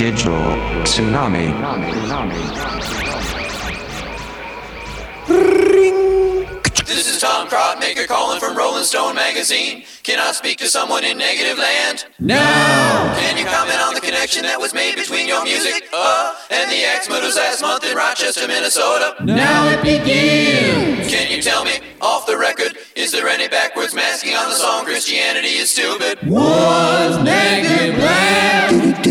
Digital Tsunami. This is Tom Maker calling from Rolling Stone magazine. Can I speak to someone in Negativland? No! Can you comment on the connection that was made between your music, uh, and the X-Murders last month in Rochester, Minnesota? Now it begins! Can you tell me, off the record, is there any backwards masking on the song Christianity is Stupid? Was Negativland?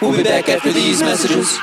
We'll be back after these messages.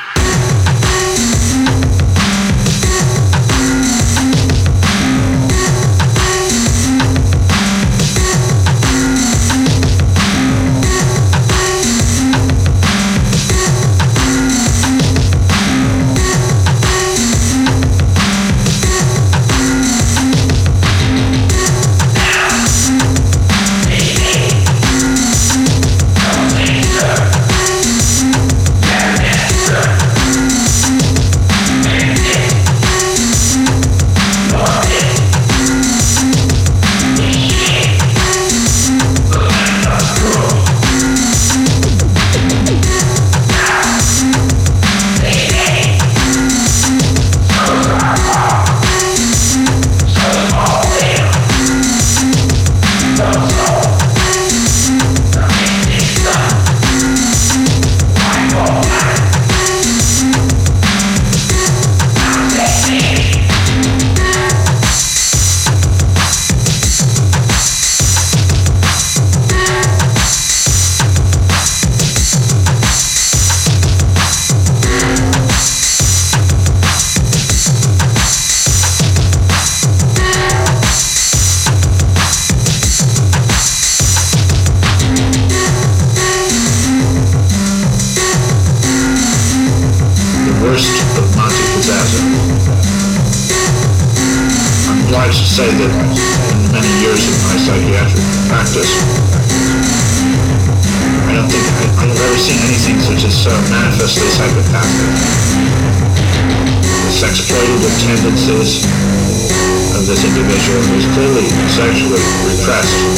Are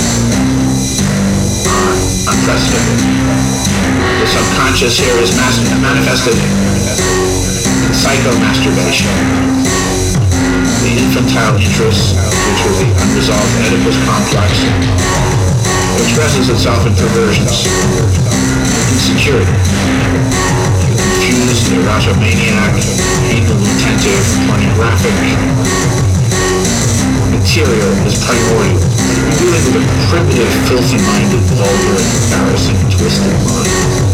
unprecedented. The subconscious here is manifested in psychomasturbation. The infantile interests, which are the unresolved Oedipus complex, expresses itself in perversions, insecurity, confused erotomaniac, anal retentive, pornographic, material is primordial. Dealing with a primitive, filthy-minded, vulgar, embarrassing, twisted mind.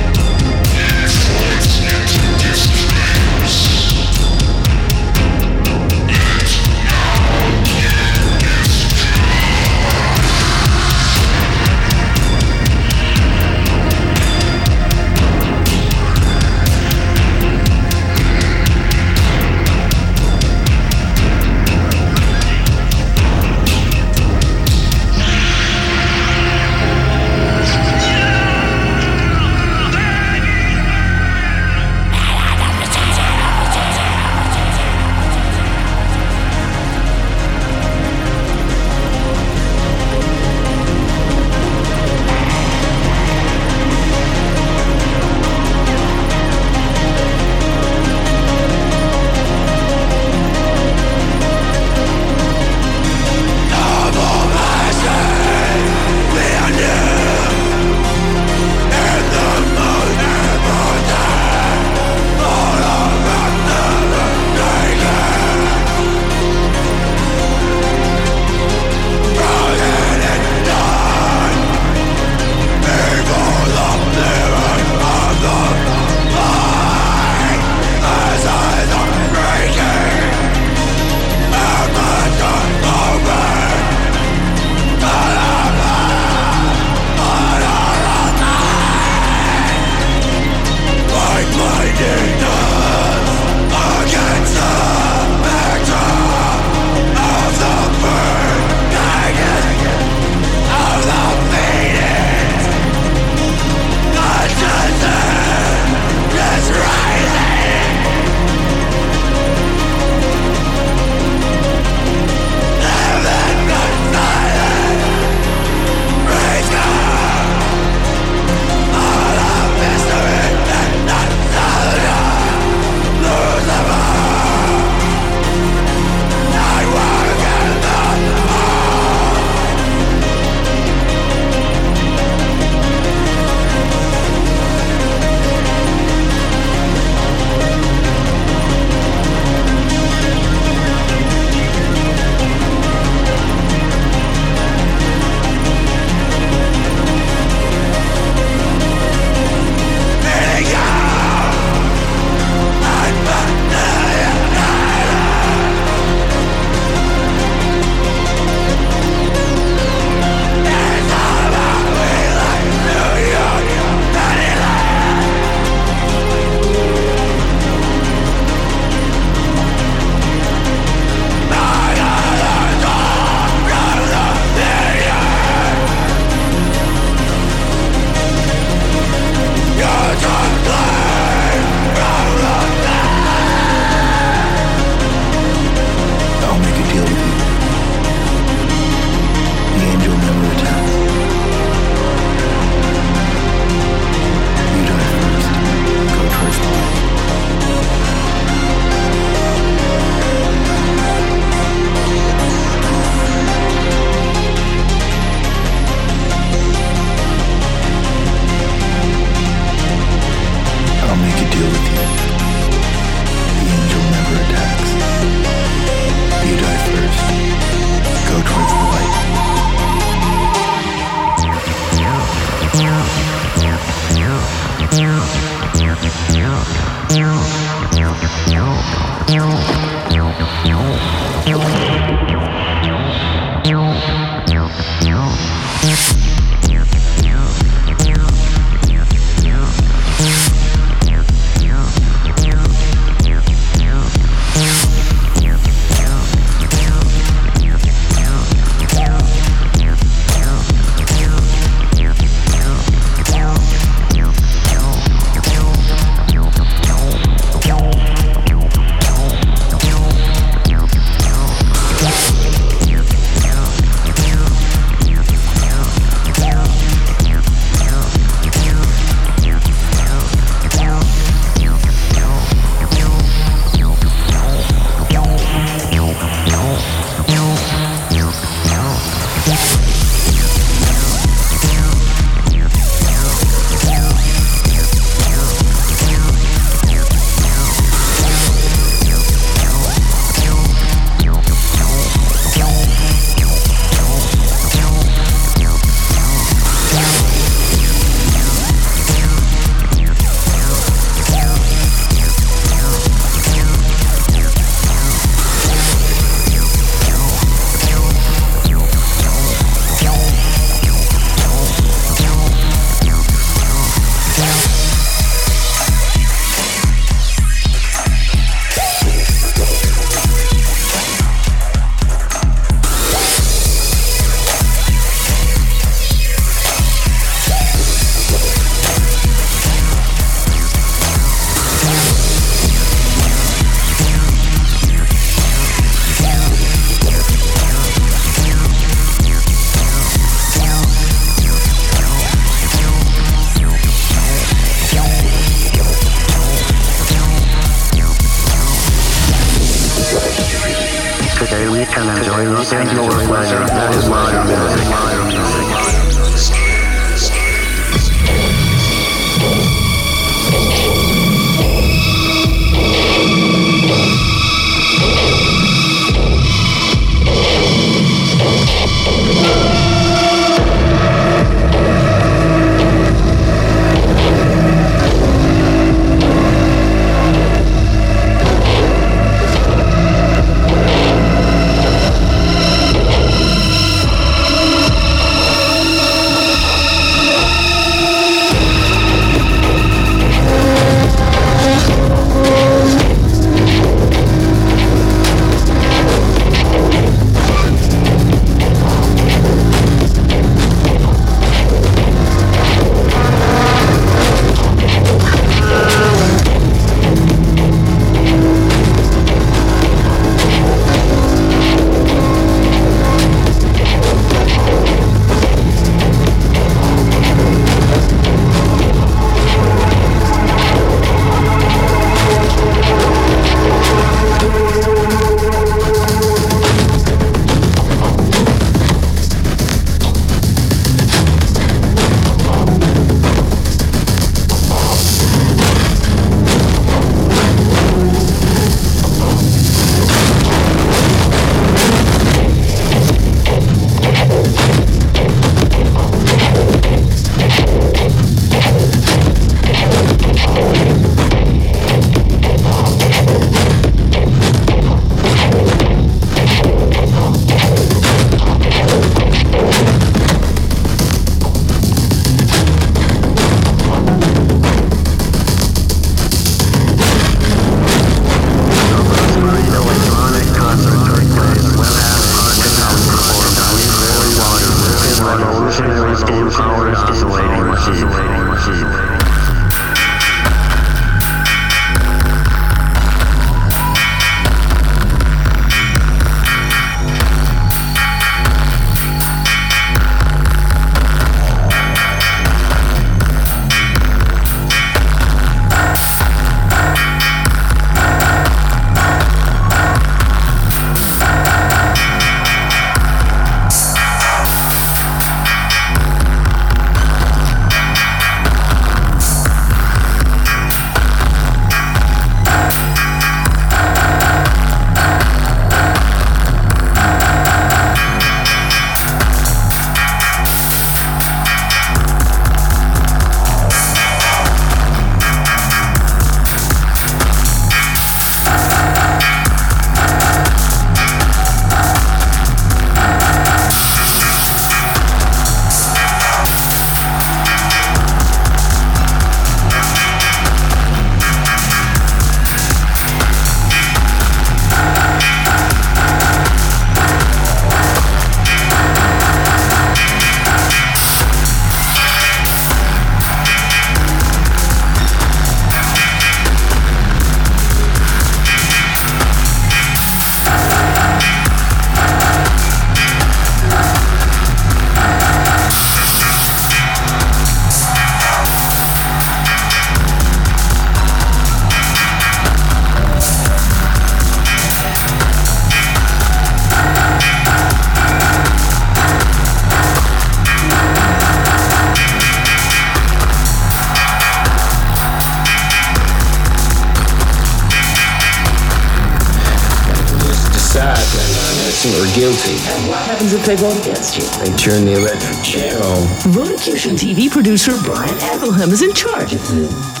What happens they against you? They turn the electric chair on. Voticution TV producer Brian Evelham is in charge of this.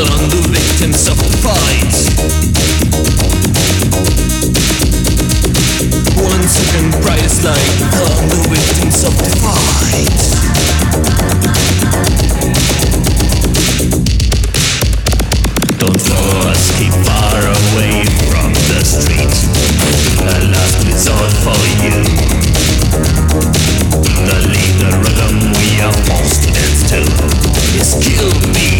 On the victims of fights. One second brightest light On the victims of the fight. Don't throw us keep far away from the street. The last resort for you. The leader of them we are forced to is kill me.